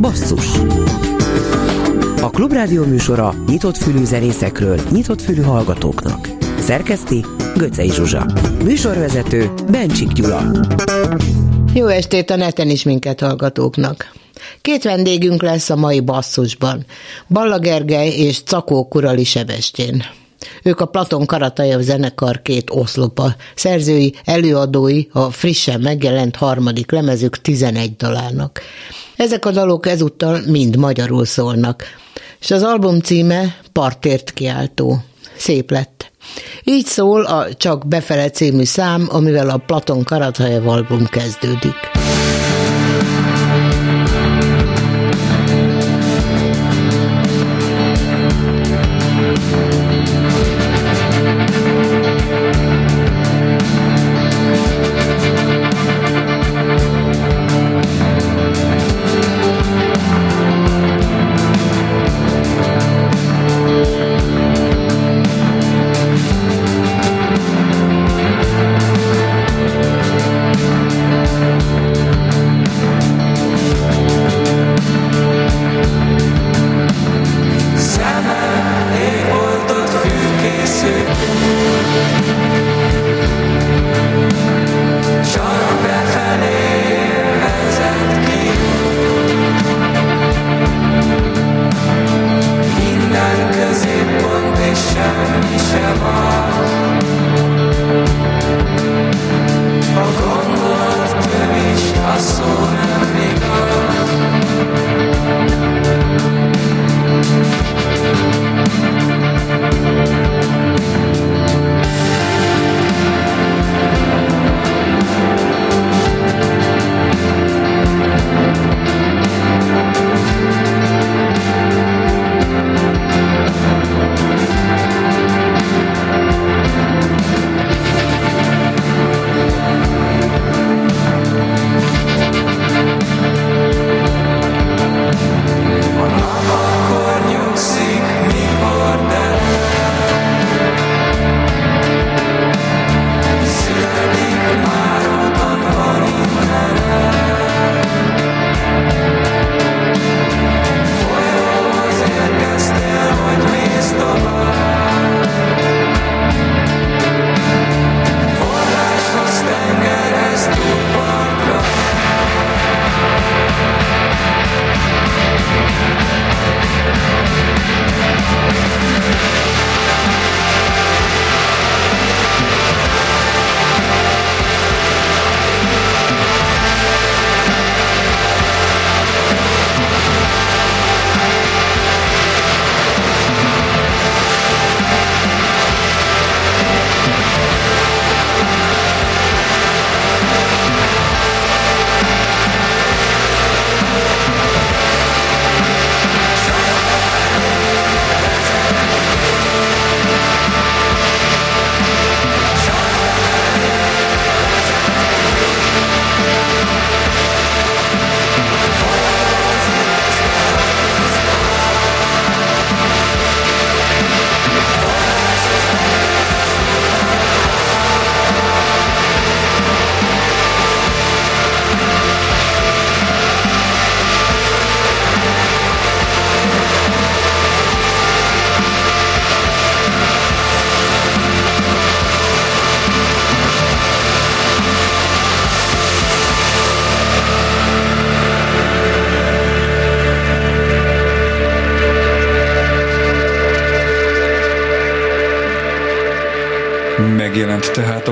Basszus A Klubrádió műsora nyitott fülű zenészekről, nyitott fülű hallgatóknak. Szerkeszti Göcej Zsuzsa Műsorvezető Bencsik Gyula Jó estét a neten is minket hallgatóknak! Két vendégünk lesz a mai basszusban. Balla Gergely és Cakó Kurali Sebestyén. Ők a Platon Karatajev zenekar két oszlopa, szerzői, előadói a frissen megjelent harmadik lemezük 11 dalának. Ezek a dalok ezúttal mind magyarul szólnak, és az album címe Partért kiáltó. Szép lett. Így szól a Csak befele című szám, amivel a Platon Karatajev album kezdődik.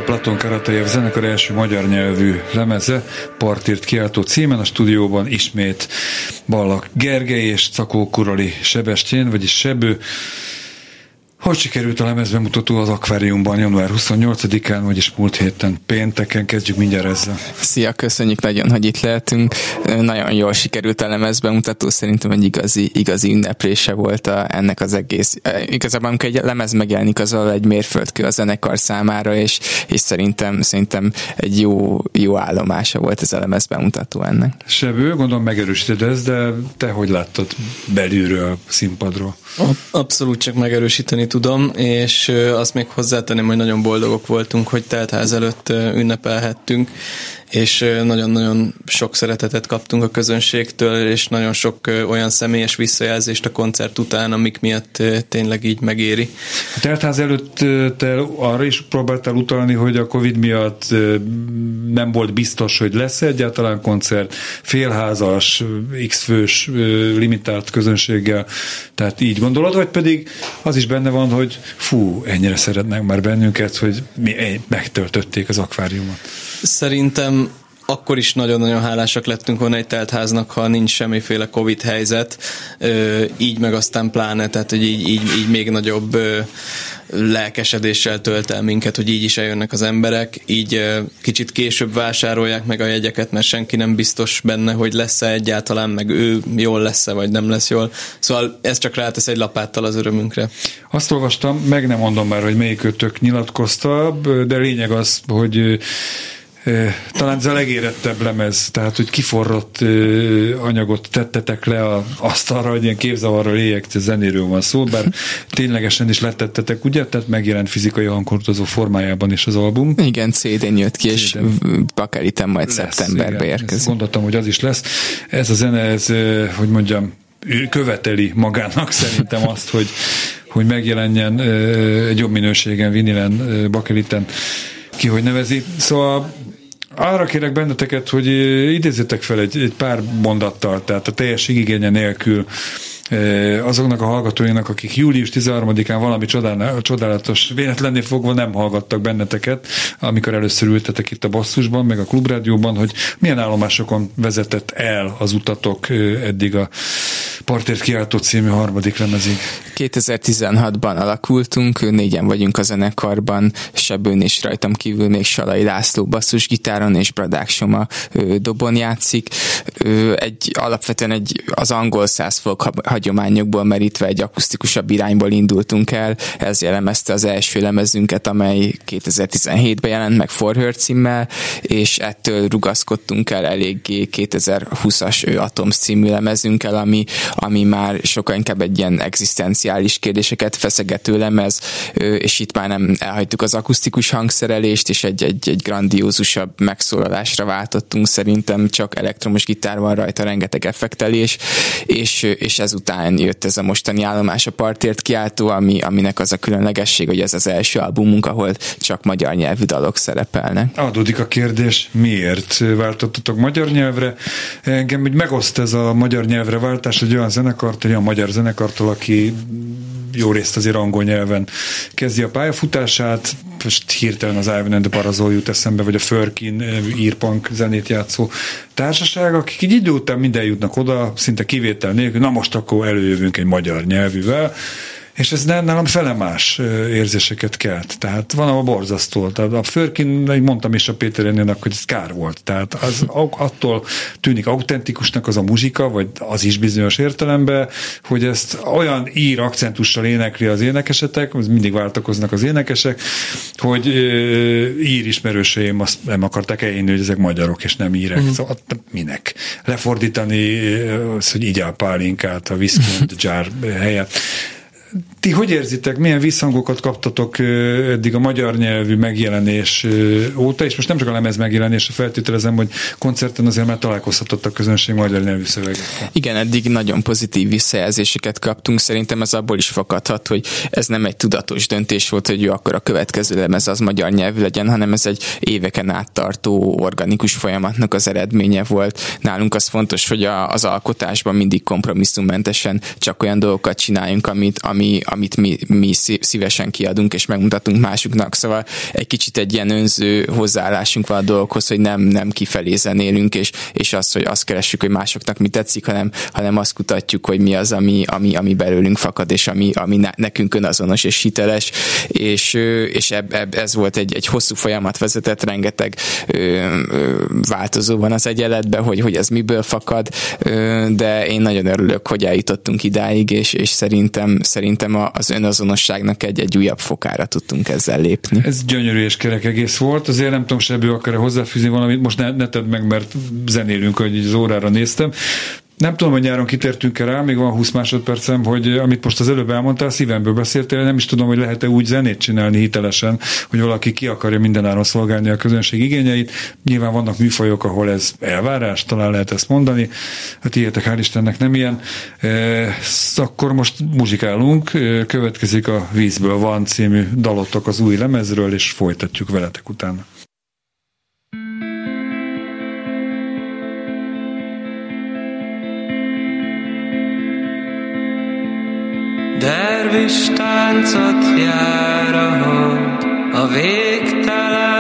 Platon Karatajev zenekar első magyar nyelvű lemeze, Partírt kiáltó címen, a stúdióban ismét Ballak Gergely és Cakó Kurali Sebestyén, vagyis Sebő, hogy sikerült a lemezbemutató az akváriumban január 28-án, vagyis múlt héten pénteken? Kezdjük mindjárt ezzel. Szia, köszönjük nagyon, hogy itt lehetünk. Nagyon jól sikerült a lemezbemutató, szerintem egy igazi, igazi ünneplése volt a, ennek az egész. Igazából amikor egy lemez megjelenik, az egy mérföldkő a zenekar számára, és, és szerintem, szerintem egy jó, jó állomása volt ez a lemezbemutató ennek. Sebő, gondolom megerősíted ezt, de te hogy láttad belülről, színpadról? Abszolút csak megerősíteni tudom, és azt még hozzátenném, hogy nagyon boldogok voltunk, hogy teltház előtt ünnepelhettünk, és nagyon-nagyon sok szeretetet kaptunk a közönségtől, és nagyon sok olyan személyes visszajelzést a koncert után, amik miatt tényleg így megéri. A teltház előtt te arra is próbáltál utalni, hogy a Covid miatt nem volt biztos, hogy lesz egyáltalán koncert, félházas, x-fős, limitált közönséggel, tehát így gondolod, vagy pedig az is benne van, hogy fú, ennyire szeretnek már bennünket, hogy mi megtöltötték az akváriumot. Szerintem akkor is nagyon-nagyon hálásak lettünk volna egy teltháznak, ha nincs semmiféle Covid helyzet, így meg aztán pláne, tehát hogy így, így, így még nagyobb lelkesedéssel tölt el minket, hogy így is eljönnek az emberek, így kicsit később vásárolják meg a jegyeket, mert senki nem biztos benne, hogy lesz-e egyáltalán, meg ő jól lesz-e, vagy nem lesz jól. Szóval ez csak rátesz egy lapáttal az örömünkre. Azt olvastam, meg nem mondom már, hogy melyik ötök nyilatkozta, de lényeg az, hogy talán ez a legérettebb lemez, tehát hogy kiforrott anyagot tettetek le a asztalra, hogy ilyen képzavarral éjek, zenéről van szó, bár ténylegesen is letettetek, ugye? Tehát megjelent fizikai hangkordozó formájában is az album. Igen, CD-n jött ki, és bakerítem majd lesz, szeptemberbe érkezik. Gondoltam, hogy az is lesz. Ez a zene, ez, hogy mondjam, ő követeli magának szerintem azt, hogy, hogy megjelenjen egy jobb minőségen, vinilen, bakeliten, ki hogy nevezi. Szóval arra kérek benneteket, hogy idézzétek fel egy, egy pár mondattal, tehát a teljes igénye nélkül azoknak a hallgatóinak, akik július 13-án valami csodálatos véletlenné fogva nem hallgattak benneteket, amikor először ültetek itt a basszusban, meg a klubrádióban, hogy milyen állomásokon vezetett el az utatok eddig a Partért kiáltó című harmadik lemezig. 2016-ban alakultunk, négyen vagyunk a zenekarban, Sebőn és rajtam kívül még Salai László basszusgitáron és Bradák Soma dobon játszik. Egy, alapvetően egy, az angol száz folk hagyományokból merítve egy akusztikusabb irányból indultunk el, ez jellemezte az első lemezünket, amely 2017-ben jelent meg For Her címmel, és ettől rugaszkodtunk el eléggé 2020-as Atoms című lemezünkkel, ami, ami már sokkal inkább egy ilyen egzisztenciális kérdéseket feszegető lemez, és itt már nem elhagytuk az akusztikus hangszerelést, és egy, egy, egy grandiózusabb megszólalásra váltottunk, szerintem csak elektromos gitár van rajta, rengeteg effektelés, és, és ezután jött ez a mostani állomás a partért kiáltó, ami, aminek az a különlegesség, hogy ez az első albumunk, ahol csak magyar nyelvű dalok szerepelnek. Adódik a kérdés, miért váltottatok magyar nyelvre? Engem hogy megoszt ez a magyar nyelvre váltás, hogy olyan zenekart, egy olyan magyar zenekartól, aki jó részt azért angol nyelven kezdi a pályafutását, most hirtelen az Ivan and the Parazol jut eszembe, vagy a Förkin írpunk zenét játszó társaság, akik így idő után minden jutnak oda, szinte kivétel nélkül, na most akkor előjövünk egy magyar nyelvűvel, és ez nálam felemás érzéseket kelt. Tehát van a borzasztó. Tehát a Förkin, mondtam is a Péter Ennének, hogy ez kár volt. Tehát az attól tűnik autentikusnak az a muzsika, vagy az is bizonyos értelemben, hogy ezt olyan ír akcentussal énekli az énekesetek, az mindig váltakoznak az énekesek, hogy ír ismerőseim azt nem akarták elhinni, hogy ezek magyarok, és nem írek. Mm. Szóval minek? Lefordítani, hogy így áll pálinkát a whisky jar helyett ti hogy érzitek, milyen visszhangokat kaptatok eddig a magyar nyelvű megjelenés óta, és most nem csak a lemez megjelenés, feltételezem, hogy koncerten azért már találkozhatott a közönség magyar nyelvű szövegekkel. Igen, eddig nagyon pozitív visszajelzéseket kaptunk, szerintem ez abból is fakadhat, hogy ez nem egy tudatos döntés volt, hogy jó, akkor a következő lemez az magyar nyelvű legyen, hanem ez egy éveken át tartó organikus folyamatnak az eredménye volt. Nálunk az fontos, hogy a, az alkotásban mindig kompromisszummentesen csak olyan dolgokat csináljunk, amit, ami, amit mi, mi szívesen kiadunk és megmutatunk másoknak. Szóval egy kicsit egy ilyen önző hozzáállásunk van a dolgokhoz, hogy nem, nem kifelé zenélünk, és, és az, hogy azt keressük, hogy másoknak mi tetszik, hanem, hanem azt kutatjuk, hogy mi az, ami, ami, ami belőlünk fakad, és ami, ami nekünk önazonos és hiteles, és, és eb, eb, ez volt egy, egy hosszú folyamat vezetett, rengeteg ö, ö, változó van az egyenletben, hogy, hogy ez miből fakad, ö, de én nagyon örülök, hogy eljutottunk idáig, és, és szerintem, szerintem a, az önazonosságnak egy, egy újabb fokára tudtunk ezzel lépni. Ez gyönyörű és kerek egész volt, azért nem tudom, sebő akar hozzáfűzni valamit, most ne, ne tedd meg, mert zenélünk, hogy az órára néztem. Nem tudom, hogy nyáron kitértünk-e rá, még van 20 másodpercem, hogy amit most az előbb elmondtál, szívemből beszéltél, nem is tudom, hogy lehet-e úgy zenét csinálni hitelesen, hogy valaki ki akarja mindenáron szolgálni a közönség igényeit. Nyilván vannak műfajok, ahol ez elvárás, talán lehet ezt mondani. Hát ilyetek, hál' Istennek nem ilyen. E, akkor most muzsikálunk, e, következik a Vízből van című dalotok az új lemezről, és folytatjuk veletek utána. Dervis táncot jár a hold, a végtelen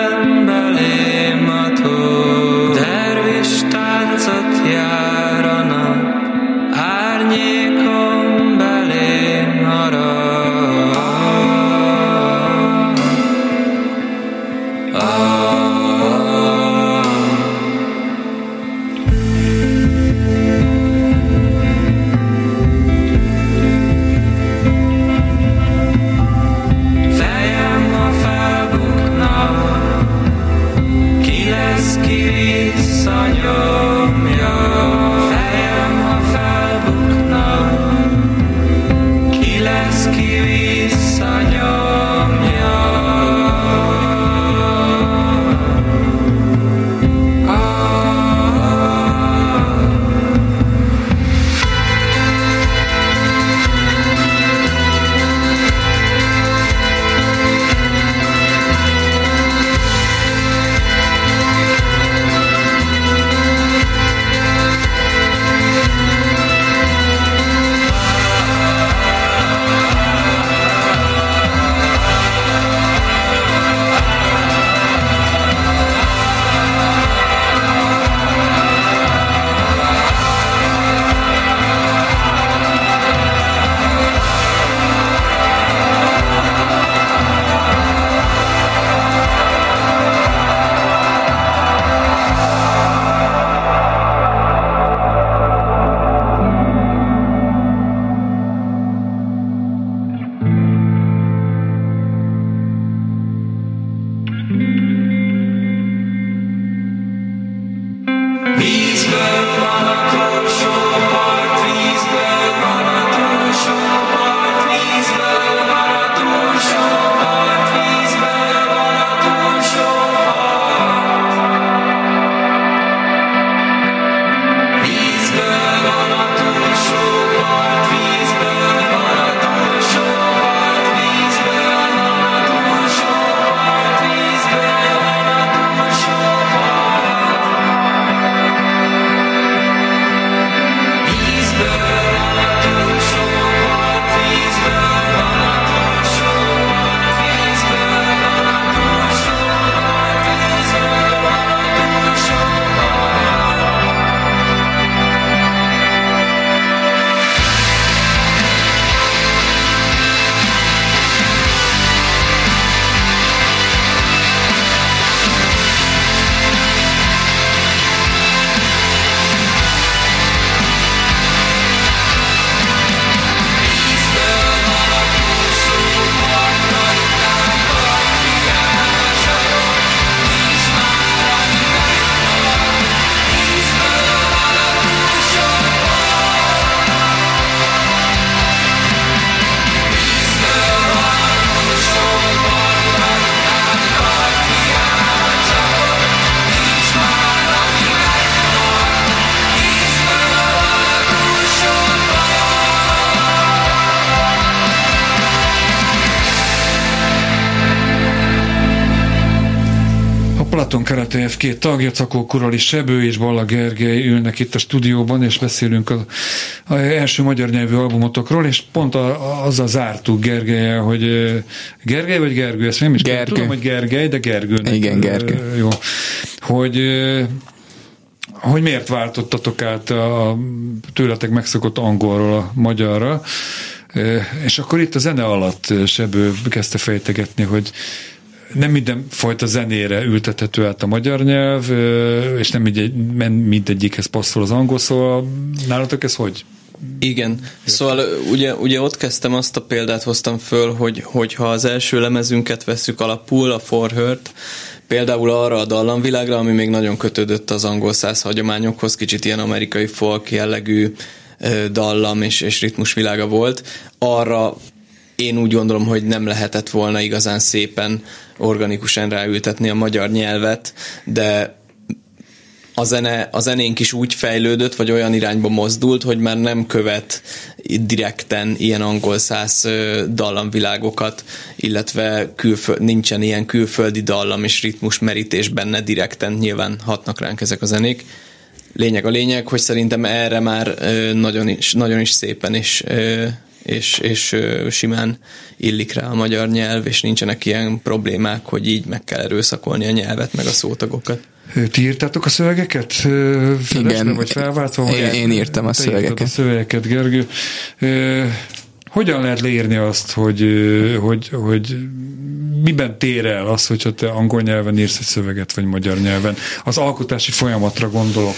Két tagja, Cakó Kurali Sebő és Balla Gergely ülnek itt a stúdióban, és beszélünk az első magyar nyelvű albumotokról, és pont a, a, azzal zártuk Gergely, hogy Gergely vagy Gergő, ezt nem is Gergő. tudom, hogy Gergely, de Gergőnek. Igen, Gergő. Jó. Hogy hogy miért váltottatok át a tőletek megszokott angolról a magyarra, és akkor itt a zene alatt Sebő kezdte fejtegetni, hogy nem minden fajta zenére ültethető át a magyar nyelv, és nem mindegy, mindegyikhez passzol az angol, szóval nálatok ez hogy? Igen, szóval ugye, ugye ott kezdtem azt a példát hoztam föl, hogy, hogy ha az első lemezünket veszük alapul, a Forhört, Például arra a dallamvilágra, ami még nagyon kötődött az angol száz hagyományokhoz, kicsit ilyen amerikai folk jellegű dallam és, és ritmusvilága volt, arra én úgy gondolom, hogy nem lehetett volna igazán szépen organikusan ráültetni a magyar nyelvet, de a, zene, a zenénk is úgy fejlődött, vagy olyan irányba mozdult, hogy már nem követ direkten ilyen angol száz dallamvilágokat, illetve külföld, nincsen ilyen külföldi dallam és ritmus merítés benne direkten, nyilván hatnak ránk ezek a zenék. Lényeg a lényeg, hogy szerintem erre már nagyon is, nagyon is szépen és, és, és simán illik rá a magyar nyelv, és nincsenek ilyen problémák, hogy így meg kell erőszakolni a nyelvet, meg a szótagokat. Ti írtátok a szövegeket? ö, Felesbe, Igen. vagy felváltva? Én- én írtam a szövegeket. a szövegeket, Gergő. Hogyan lehet leírni azt, hogy, hogy, hogy miben tér el az, hogyha te angol nyelven írsz egy szöveget, vagy magyar nyelven? Az alkotási folyamatra gondolok,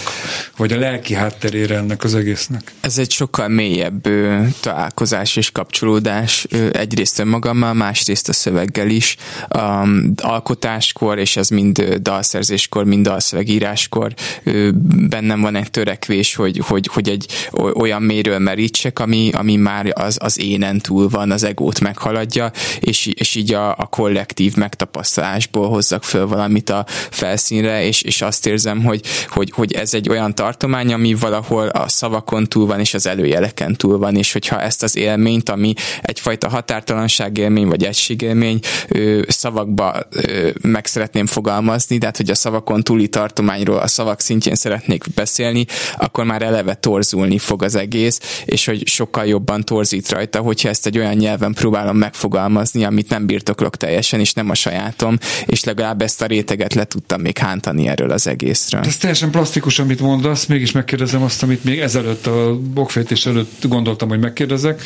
vagy a lelki hátterére ennek az egésznek. Ez egy sokkal mélyebb ö, találkozás és kapcsolódás ö, egyrészt önmagammal, másrészt a szöveggel is. Um, alkotáskor, és ez mind dalszerzéskor, mind dalszövegíráskor ö, bennem van egy törekvés, hogy, hogy, hogy egy olyan méről merítsek, ami, ami már az, az énen túl van, az egót meghaladja, és, és így a, a kollektív megtapasztalásból hozzak föl valamit a felszínre, és, és azt érzem, hogy, hogy, hogy ez egy olyan tartomány, ami valahol a szavakon túl van, és az előjeleken túl van, és hogyha ezt az élményt, ami egyfajta határtalanság élmény, vagy egységélmény, ö, szavakba ö, meg szeretném fogalmazni, de hát, hogy a szavakon túli tartományról a szavak szintjén szeretnék beszélni, akkor már eleve torzulni fog az egész, és hogy sokkal jobban torzít rajta, hogyha ezt egy olyan nyelven próbálom megfogalmazni, amit nem birtoklok teljesen, és nem a sajátom, és legalább ezt a réteget le tudtam még hántani erről az egészről. Ez teljesen plastikus, amit mondasz, mégis megkérdezem azt, amit még ezelőtt, a bokfejtés előtt gondoltam, hogy megkérdezek.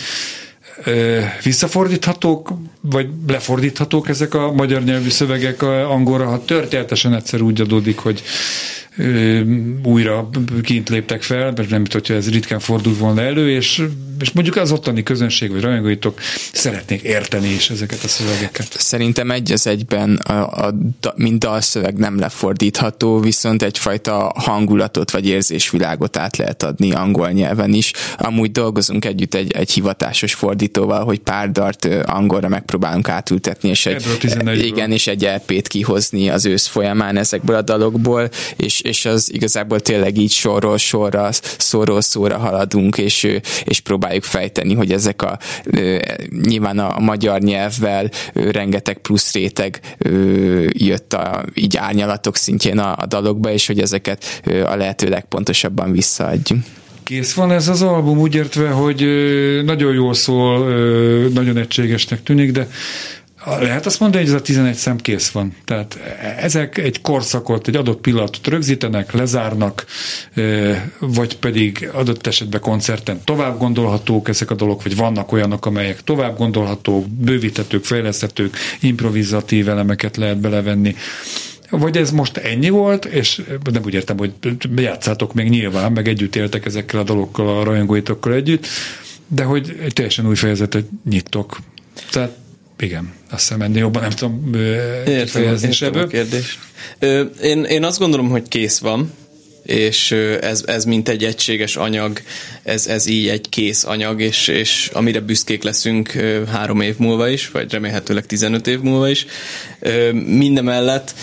Visszafordíthatók, vagy lefordíthatók ezek a magyar nyelvű szövegek angolra, ha történetesen egyszer úgy adódik, hogy ö, újra kint léptek fel, mert nem hogyha ez ritkán fordul volna elő, és, és mondjuk az ottani közönség, vagy rajongóitok szeretnék érteni is ezeket a szövegeket. Szerintem egy az egyben a, a, mind dalszöveg nem lefordítható, viszont egyfajta hangulatot vagy érzésvilágot át lehet adni angol nyelven is. Amúgy dolgozunk együtt egy, egy hivatásos fordítóval, hogy pár dart angolra megpróbálunk átültetni, és egy, Ebből a 11-ből. igen, és egy LP-t kihozni az ősz folyamán ezekből a dalokból, és, és az igazából tényleg így sorról sorra, szóról szóra haladunk, és, és próbáljuk fejteni, hogy ezek a nyilván a magyar nyelvvel rengeteg plusz réteg jött a, így árnyalatok szintjén a, a dalokba, és hogy ezeket a lehető legpontosabban visszaadjuk. Kész van ez az album, úgy értve, hogy nagyon jól szól, nagyon egységesnek tűnik, de lehet azt mondani, hogy ez a 11 szem kész van. Tehát ezek egy korszakot, egy adott pillanatot rögzítenek, lezárnak, vagy pedig adott esetben koncerten tovább gondolhatók ezek a dolgok, vagy vannak olyanok, amelyek tovább gondolhatók, bővíthetők, fejleszthetők, improvizatív elemeket lehet belevenni. Vagy ez most ennyi volt, és nem úgy értem, hogy játszátok még nyilván, meg együtt éltek ezekkel a dolgokkal, a rajongóitokkal együtt, de hogy egy teljesen új fejezetet nyittok. Tehát igen, azt hiszem ennél jobban nem tudom Értem, értem a kérdést. Ö, én, én azt gondolom, hogy kész van, és ez, ez mint egy egységes anyag, ez, ez így egy kész anyag, és, és amire büszkék leszünk három év múlva is, vagy remélhetőleg 15 év múlva is. Ö, Mindemellett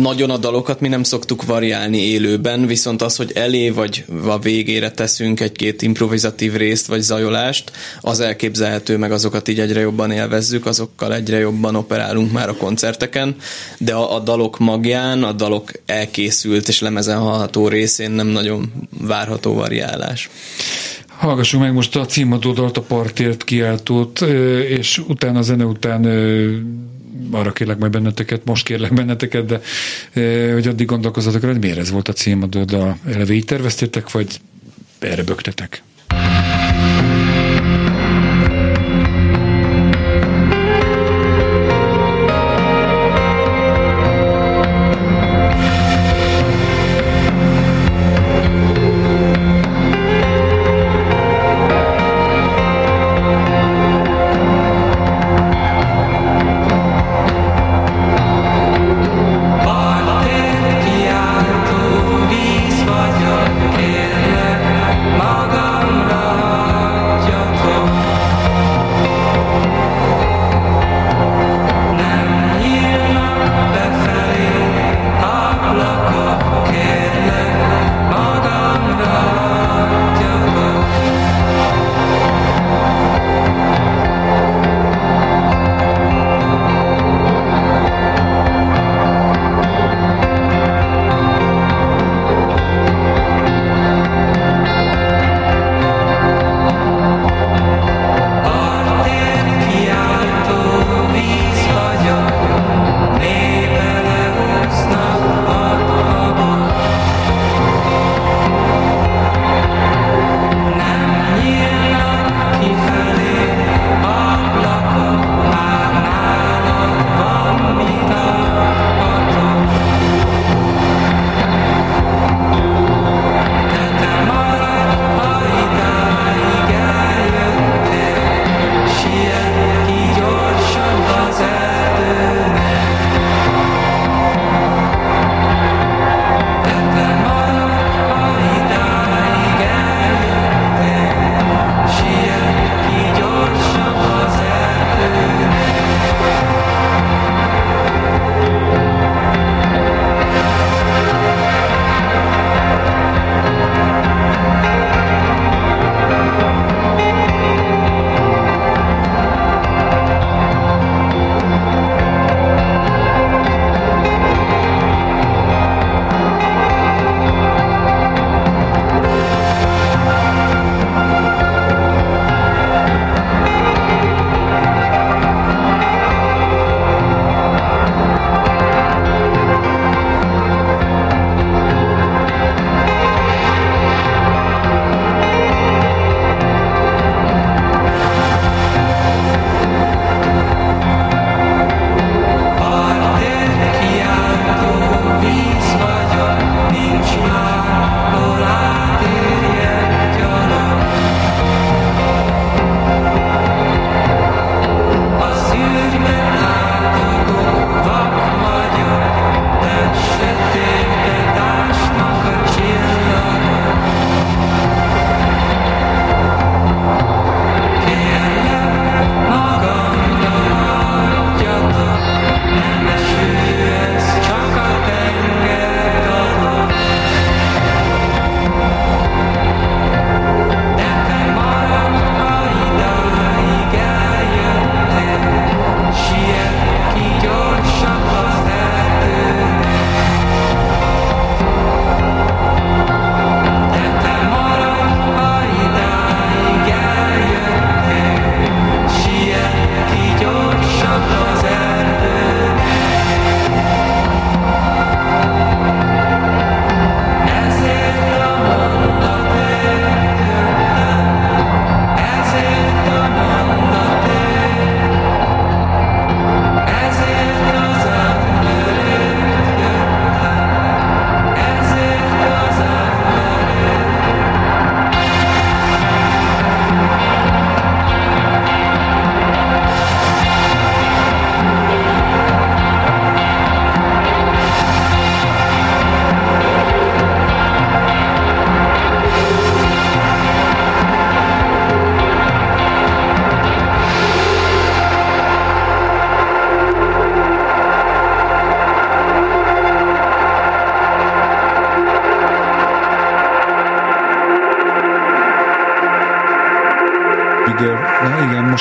nagyon a dalokat mi nem szoktuk variálni élőben, viszont az, hogy elé vagy a végére teszünk egy-két improvizatív részt vagy zajolást, az elképzelhető, meg azokat így egyre jobban élvezzük, azokkal egyre jobban operálunk már a koncerteken, de a, a dalok magján, a dalok elkészült és lemezen hallható részén nem nagyon várható variálás. Hallgassuk meg most a címadó dalt, a partért kiáltót, és utána a zene után arra kérlek majd benneteket, most kérlek benneteket, de hogy addig gondolkozzatok rá, hogy miért ez volt a címadó dal. Eleve így terveztétek, vagy erre böktetek?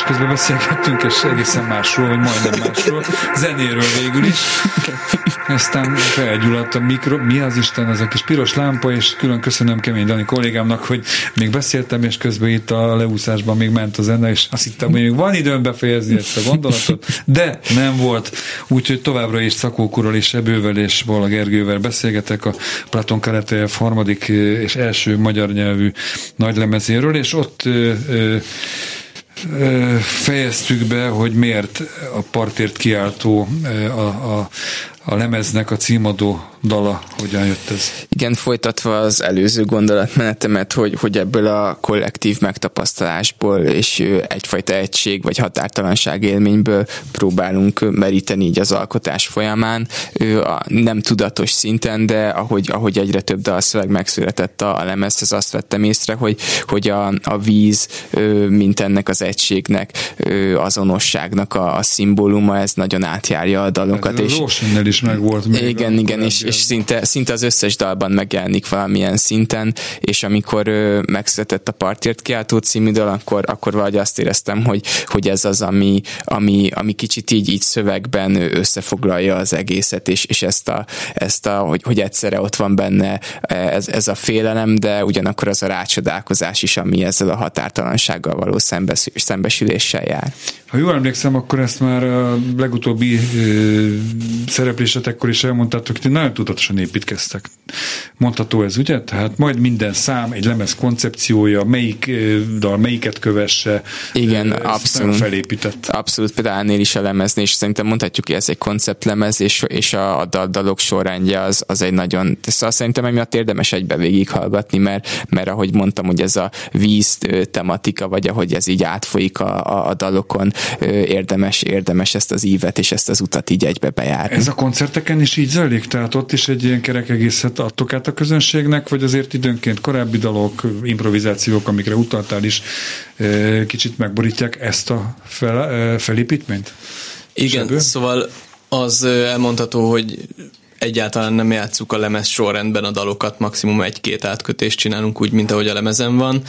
Közben beszélgettünk, és egészen másról, vagy majdnem másról, zenéről végül is. Aztán felgyulladt a mikro, mi az Isten, ez a kis piros lámpa, és külön köszönöm Kemény Dani kollégámnak, hogy még beszéltem, és közben itt a leúszásban még ment a zene, és azt hittem, hogy még van időm befejezni ezt a gondolatot, de nem volt. Úgyhogy továbbra is Szakókurral és Ebővel és Balla Gergővel beszélgetek a Platon Karatejev harmadik és első magyar nyelvű nagylemezéről, és ott ö, ö, fejeztük be, hogy miért a partért kiáltó a, a, a lemeznek a címadó dala, hogyan jött ez? Igen, folytatva az előző gondolatmenetemet, hogy, hogy ebből a kollektív megtapasztalásból és egyfajta egység vagy határtalanság élményből próbálunk meríteni így az alkotás folyamán, nem tudatos szinten, de ahogy, ahogy egyre több dalszöveg megszületett a, a lemezhez, azt vettem észre, hogy, hogy a, a víz, mint ennek az egységnek, azonosságnak a, a szimbóluma, ez nagyon átjárja a dalokat. Ez és, a is még igen, igen, és, és szinte, szinte az összes dalban megjelenik valamilyen szinten, és amikor megszületett a Partért kiáltó című dal, akkor, akkor valahogy azt éreztem, hogy, hogy ez az, ami, ami, ami kicsit így, így szövegben összefoglalja az egészet, és, és ezt a, ezt a hogy, hogy egyszerre ott van benne ez, ez a félelem, de ugyanakkor az a rácsodálkozás is, ami ezzel a határtalansággal való szembes, szembesüléssel jár. Ha jól emlékszem, akkor ezt már a legutóbbi ö, szereplésetekkor is elmondtátok, hogy nagyon tudatosan építkeztek. Mondható ez, ugye? Tehát majd minden szám, egy lemez koncepciója, melyik dal melyiket kövesse. Igen, abszolút. felépített. Abszolút, például ennél is a lemezni, és szerintem mondhatjuk, hogy ez egy konceptlemez, és, és a, a dal, dalok sorrendje az, az egy nagyon, szóval szerintem emiatt érdemes egybe végighallgatni, mert, mert ahogy mondtam, hogy ez a víz tematika, vagy ahogy ez így átfolyik a, a, a dalokon, érdemes, érdemes ezt az ívet és ezt az utat így egybe bejárni. Ez a koncerteken is így zajlik? Tehát ott is egy ilyen kerek egészet adtok át a közönségnek, vagy azért időnként korábbi dalok, improvizációk, amikre utaltál is, ö, kicsit megborítják ezt a fel, ö, felépítményt? Igen, Sebő? szóval az ö, elmondható, hogy egyáltalán nem játsszuk a lemez sorrendben a dalokat, maximum egy-két átkötést csinálunk úgy, mint ahogy a lemezen van.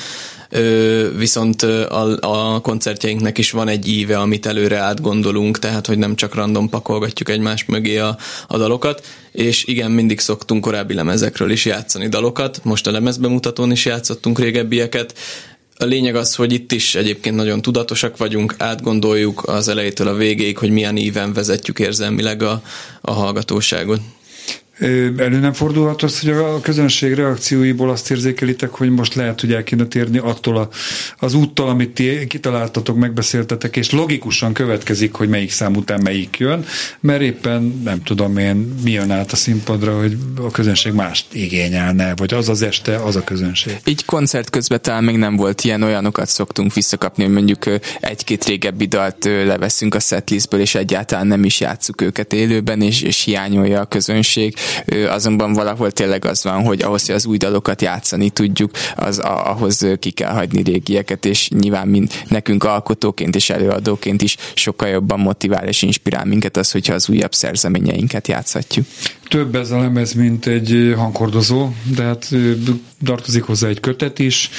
Ö, viszont a, a koncertjeinknek is van egy íve, amit előre átgondolunk, tehát hogy nem csak random pakolgatjuk egymás mögé a, a dalokat, és igen, mindig szoktunk korábbi lemezekről is játszani dalokat, most a lemezbemutatón is játszottunk régebbieket, a lényeg az, hogy itt is egyébként nagyon tudatosak vagyunk, átgondoljuk az elejétől a végéig, hogy milyen íven vezetjük érzelmileg a, a hallgatóságot. Elő nem fordulhat az, hogy a közönség reakcióiból azt érzékelitek, hogy most lehet, hogy el kéne térni attól a, az úttal, amit ti kitaláltatok, megbeszéltetek, és logikusan következik, hogy melyik szám után melyik jön, mert éppen nem tudom én, mi jön át a színpadra, hogy a közönség mást igényelne, vagy az az este, az a közönség. Így koncert közben talán még nem volt ilyen, olyanokat szoktunk visszakapni, hogy mondjuk egy-két régebbi dalt leveszünk a setlistből, és egyáltalán nem is játsszuk őket élőben, és, és hiányolja a közönség. Azonban valahol tényleg az van, hogy ahhoz, hogy az új dalokat játszani tudjuk, az a, ahhoz ki kell hagyni régieket, és nyilván mind, nekünk alkotóként és előadóként is sokkal jobban motivál és inspirál minket az, hogyha az újabb szerzeményeinket játszhatjuk. Több ez a lemez, mint egy ö, hanghordozó, de hát tartozik hozzá egy kötet is,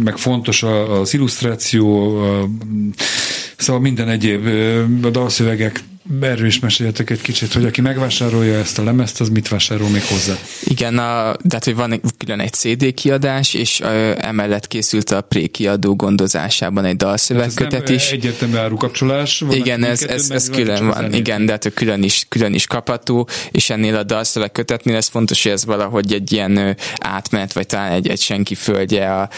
meg fontos az illusztráció, szóval minden egyéb a dalszövegek erről is meséljetek egy kicsit, hogy aki megvásárolja ezt a lemezt, az mit vásárol még hozzá? Igen, a, tehát hogy van egy, külön egy CD kiadás, és ö, emellett készült a Pré kiadó gondozásában egy dalszövegkötet is. Egyértelmű árukapcsolás? Van Igen, ez, ez, ez külön van. Igen, de hát külön is, külön is kapható, és ennél a dalszöveg kötetnél ez fontos, hogy ez valahogy egy ilyen átmenet, vagy talán egy, egy senki földje a,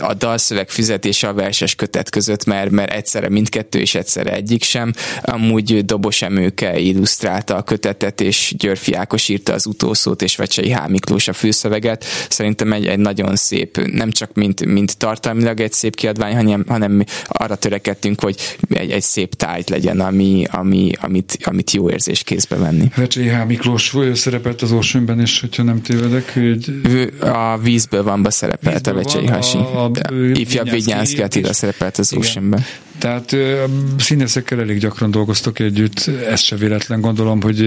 a dalszöveg fizetése a verses kötet között, mert, mert egyszerre mindkettő, és egyszerre egyik sem. Amúgy Dobos Emőke illusztrálta a kötetet, és Györfi Ákos írta az utószót, és Vecsei H. Miklós a főszöveget. Szerintem egy, egy nagyon szép, nem csak mint, mint tartalmilag egy szép kiadvány, hanem, hanem arra törekedtünk, hogy egy, egy szép tájt legyen, ami, ami, amit, amit jó érzés kézbe venni. Vecsei H. Miklós szerepelt az Oceanben is, hogyha nem tévedek. Egy, Ő a vízből van szerepelt a Vízből Vecsei van, Hasi. a- a- Ifja Vignyánszky Vignyánszki Attila szerepelt az Igen. Tehát színészekkel elég gyakran dolgoztok együtt, ez se véletlen, gondolom, hogy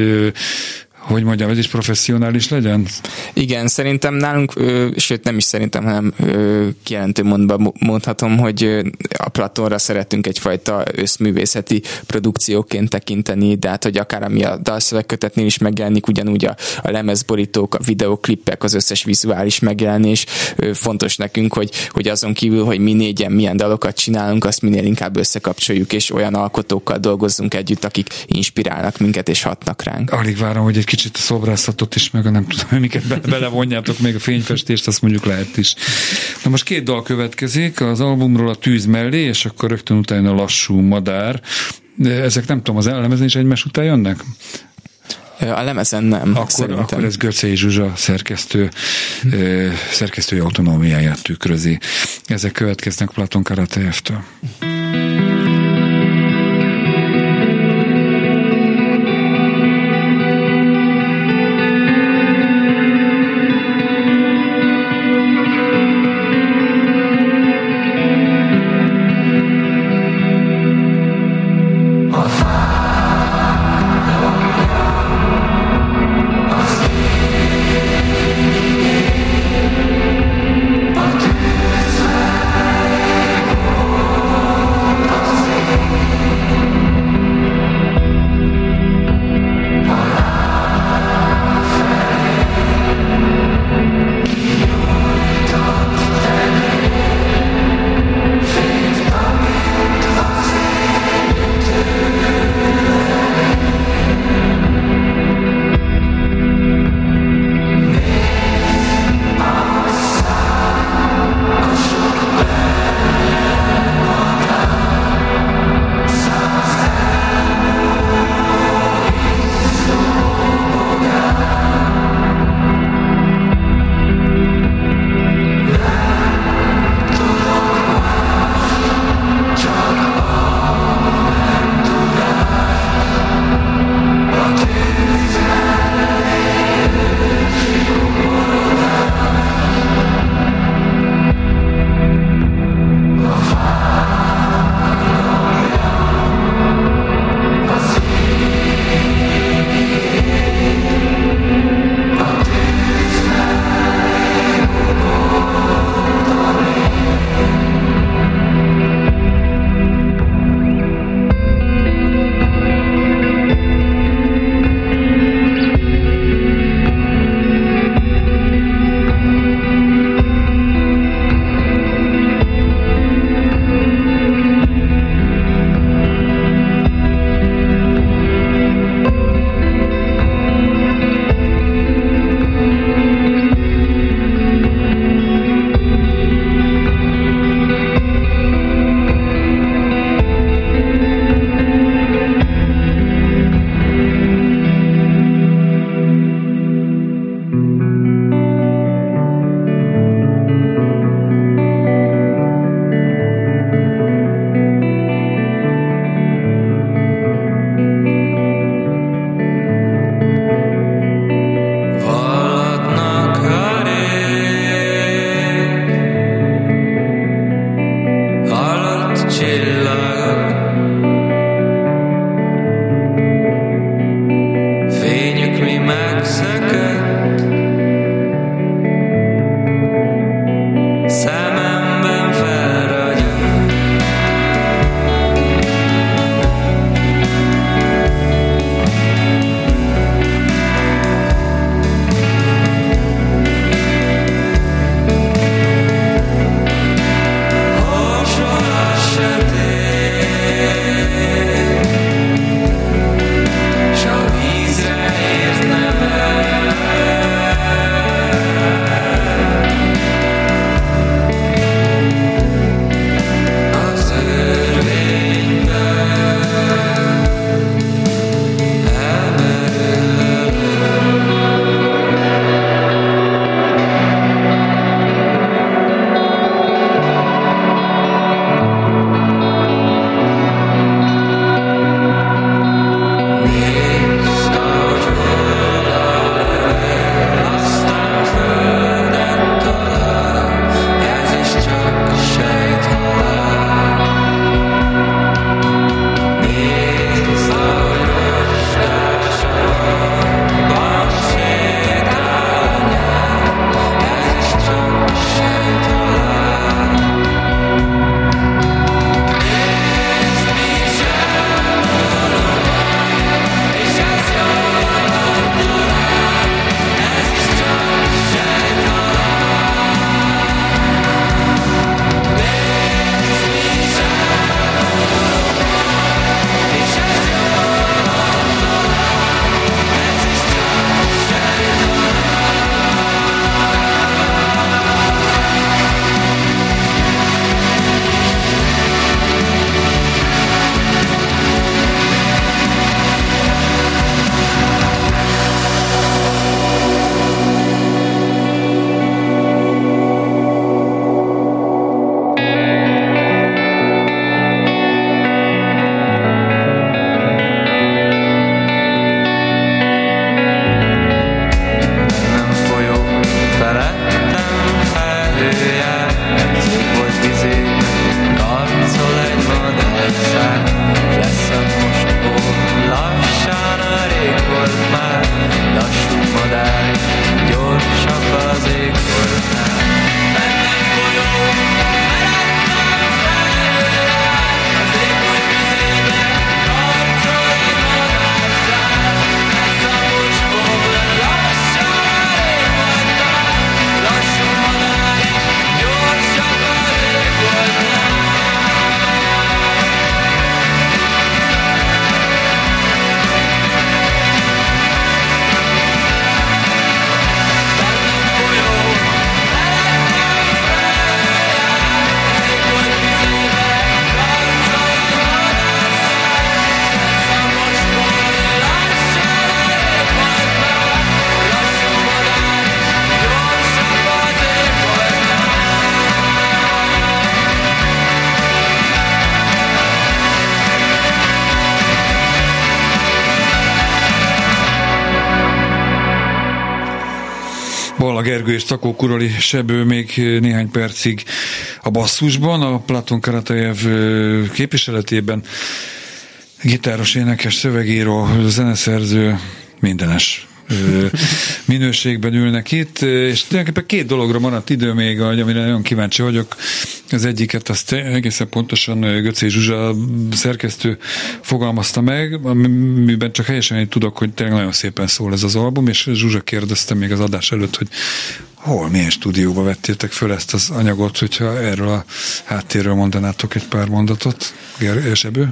hogy mondjam, ez is professzionális legyen? Igen, szerintem nálunk, ö, sőt nem is szerintem, hanem ö, kijelentő mondva mondhatom, hogy a Platonra szeretünk egyfajta összművészeti produkcióként tekinteni, de hát, hogy akár ami a dalszövegkötetnél is megjelenik, ugyanúgy a, a lemezborítók, a videoklippek, az összes vizuális megjelenés ö, fontos nekünk, hogy, hogy azon kívül, hogy mi négyen milyen dalokat csinálunk, azt minél inkább összekapcsoljuk, és olyan alkotókkal dolgozzunk együtt, akik inspirálnak minket és hatnak ránk. Alig várom, hogy egy kicsit a szobrászatot is, meg a nem tudom, miket be, belevonjátok, még a fényfestést, azt mondjuk lehet is. Na most két dal következik, az albumról a tűz mellé, és akkor rögtön utána a lassú madár. Ezek nem tudom, az elemezen is egymás után jönnek? A lemezen nem, Akkor, szerintem. akkor ez Göcei Zsuzsa szerkesztő, szerkesztői autonómiáját tükrözi. Ezek következnek Platon Karateevtől. A Balla Gergő és Takó Kurali Sebő még néhány percig a basszusban, a Platon Karatajev képviseletében. Gitáros, énekes, szövegíró, zeneszerző, mindenes minőségben ülnek itt, és tulajdonképpen két dologra maradt idő még, amire nagyon kíváncsi vagyok. Az egyiket azt egészen pontosan Göcé Zsuzsa szerkesztő fogalmazta meg, amiben csak helyesen én tudok, hogy tényleg nagyon szépen szól ez az album, és Zsuzsa kérdezte még az adás előtt, hogy hol, milyen stúdióba vettétek föl ezt az anyagot, hogyha erről a háttérről mondanátok egy pár mondatot, Sebő?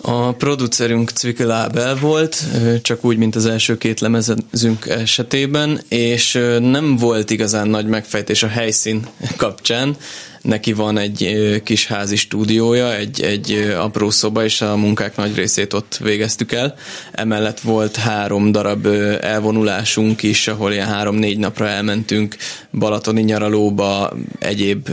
A producerünk Cvike Lábel volt, csak úgy, mint az első két lemezünk esetében, és nem volt igazán nagy megfejtés a helyszín kapcsán, neki van egy kis házi stúdiója, egy, egy apró szoba, és a munkák nagy részét ott végeztük el. Emellett volt három darab elvonulásunk is, ahol ilyen három-négy napra elmentünk balatoni nyaralóba, egyéb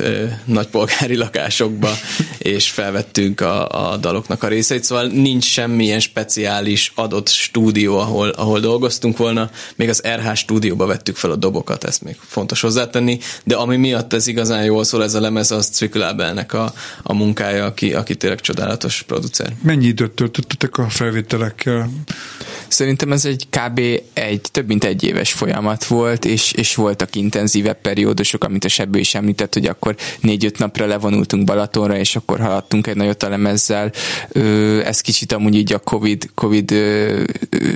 nagypolgári lakásokba, és felvettünk a, a daloknak a részeit, szóval nincs semmilyen speciális adott stúdió, ahol, ahol dolgoztunk volna, még az RH stúdióba vettük fel a dobokat, ezt még fontos hozzátenni, de ami miatt ez igazán jól szól ez a lemez, az Cviklábelnek a, a munkája, aki, aki tényleg csodálatos producer. Mennyi időt töltöttetek a felvételekkel? Szerintem ez egy kb. egy több mint egy éves folyamat volt, és, és voltak intenzívebb periódusok, amit a Sebő is említett, hogy akkor négy-öt napra levonultunk Balatonra, és akkor haladtunk egy nagyot a lemezzel. Ez kicsit amúgy így a Covid, COVID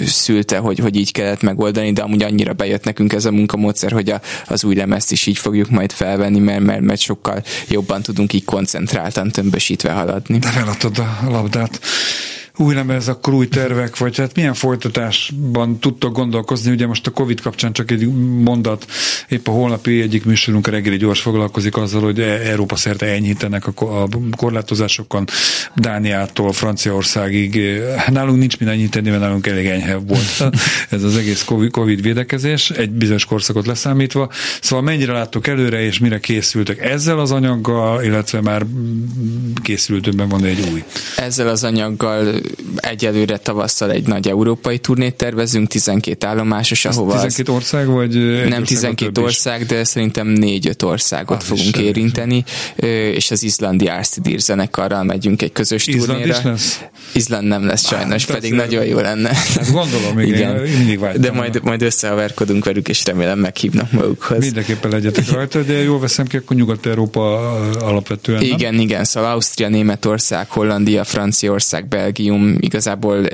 szülte, hogy, hogy így kellett megoldani, de amúgy annyira bejött nekünk ez a munkamódszer, hogy a, az új lemezt is így fogjuk majd felvenni, mert, mert, mert sokkal jobban tudunk így koncentráltan tömbösítve haladni. De feladtad a labdát új lemez, akkor új tervek, vagy hát milyen folytatásban tudtok gondolkozni? Ugye most a Covid kapcsán csak egy mondat, épp a holnapi egyik műsorunk reggeli gyors foglalkozik azzal, hogy e- Európa szerte enyhítenek a korlátozásokon, Dániától Franciaországig. Nálunk nincs mit enyhíteni, mert nálunk elég enyhe volt ez az egész Covid védekezés, egy bizonyos korszakot leszámítva. Szóval mennyire láttok előre, és mire készültek ezzel az anyaggal, illetve már készültőben van egy új? Ezzel az anyaggal egyelőre tavasszal egy nagy európai turnét tervezünk, 12 állomásos, ahova 12 az... ország, vagy Nem 12 ország, de szerintem 4-5 országot az fogunk érinteni, és az izlandi Arstidir zenekarral megyünk egy közös Izland turnéra. Is lesz? Izland nem lesz sajnos, hát, pedig nagyon jó lenne. Hát gondolom, igen, igen. mindig De majd, majd összehaverkodunk velük, és remélem meghívnak magukhoz. Mindenképpen legyetek rajta, de jól veszem ki, akkor Nyugat-Európa alapvetően. Igen, nem? igen, szóval Ausztria, Németország, Hollandia, Franciaország, Belgium, Millennium, igazából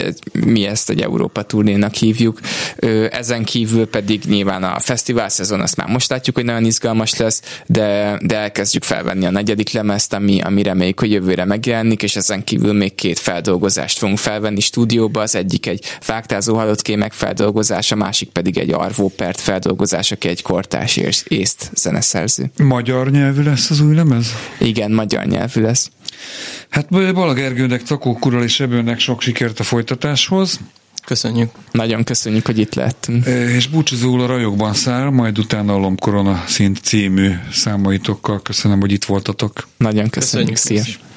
mi ezt egy Európa turnénak hívjuk. Ezen kívül pedig nyilván a fesztivál szezon, azt már most látjuk, hogy nagyon izgalmas lesz, de, de elkezdjük felvenni a negyedik lemezt, ami, ami reméljük, hogy jövőre megjelenik, és ezen kívül még két feldolgozást fogunk felvenni stúdióba, az egyik egy fáktázó halott kémek feldolgozása, a másik pedig egy arvópert feldolgozás, aki egy kortás észt zeneszerző. Magyar nyelvű lesz az új lemez? Igen, magyar nyelvű lesz. Hát Bala Gergőnek, Cakó Kural és Ebőnek sok sikert a folytatáshoz. Köszönjük. Nagyon köszönjük, hogy itt lettünk. És búcsúzóul a rajokban száll, majd utána a Lomkorona szint című számaitokkal. Köszönöm, hogy itt voltatok. Nagyon köszönjük. köszönjük Szia.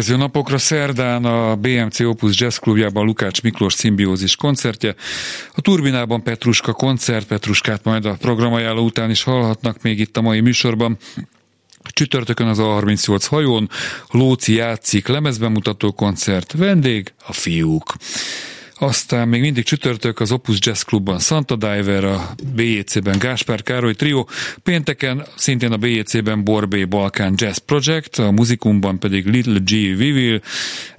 Következő napokra. Szerdán a BMC Opus Jazz Klubjában Lukács Miklós szimbiózis koncertje. A Turbinában Petruska koncert, Petruskát majd a programajánló után is hallhatnak még itt a mai műsorban. Csütörtökön az A38 hajón Lóci játszik lemezbemutató koncert, vendég a fiúk. Aztán még mindig csütörtök az Opus Jazz Clubban Santa Diver, a BJC-ben Gáspár Károly Trio, pénteken szintén a BJC-ben Borbé Balkán Jazz Project, a muzikumban pedig Little G. Vivil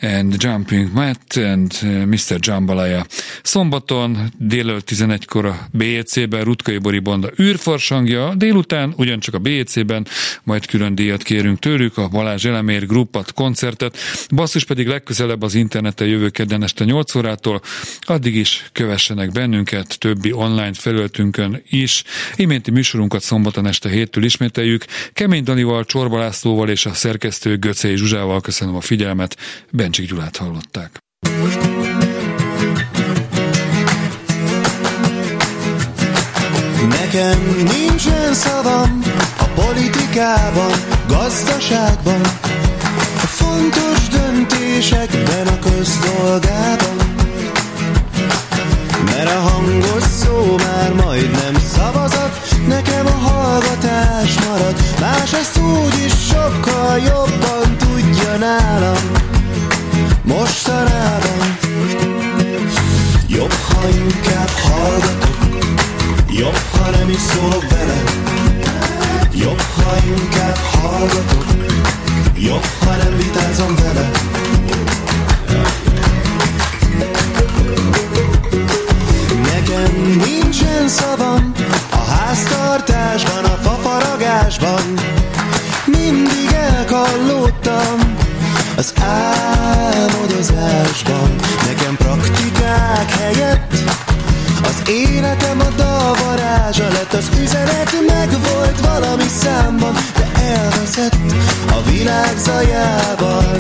and Jumping Matt and uh, Mr. Jambalaya. Szombaton délelőtt 11-kor a BJC-ben Rutkai Bori Banda űrfarsangja, délután ugyancsak a BJC-ben, majd külön díjat kérünk tőlük, a Balázs Elemér Gruppat koncertet, basszus pedig legközelebb az interneten jövő kedden este 8 órától, Addig is kövessenek bennünket többi online felületünkön is. Iménti műsorunkat szombaton este héttől ismételjük. Kemény Danival, Csorba Lászlóval és a szerkesztő Göcei Zsuzsával köszönöm a figyelmet. Bencsik Gyulát hallották. Nekem nincsen szavam a politikában, gazdaságban, a fontos döntésekben, a közdolgában. Mert a hangos szó már majdnem szavazat, nekem a hallgatás marad, más ezt úgy is sokkal jobban tudja nálam. Mostanában jobb, ha inkább hallgatok, jobb, ha nem is szólok bele, jobb, ha inkább hallgatok, jobb, ha nem vitázom vele. Üzenet megvolt valami számban, de elveszett a világ zajában.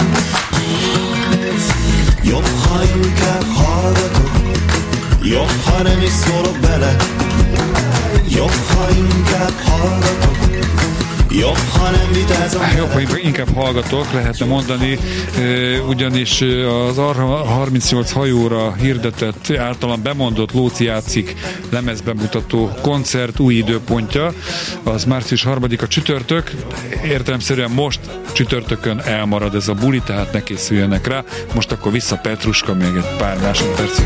Jobb, ha inkább hallgatok, Jobb, ha nem is szólok bele. Jobb, ha inkább hallgatok Jobb, ha nem vitázom Jobb, inkább hallgatok, lehetne mondani, ugyanis az 38 hajóra hirdetett, általán bemondott Lóci játszik lemezbemutató koncert új időpontja, az március 3-a csütörtök, értelemszerűen most csütörtökön elmarad ez a buli, tehát ne készüljenek rá. Most akkor vissza Petruska még egy pár másodpercig.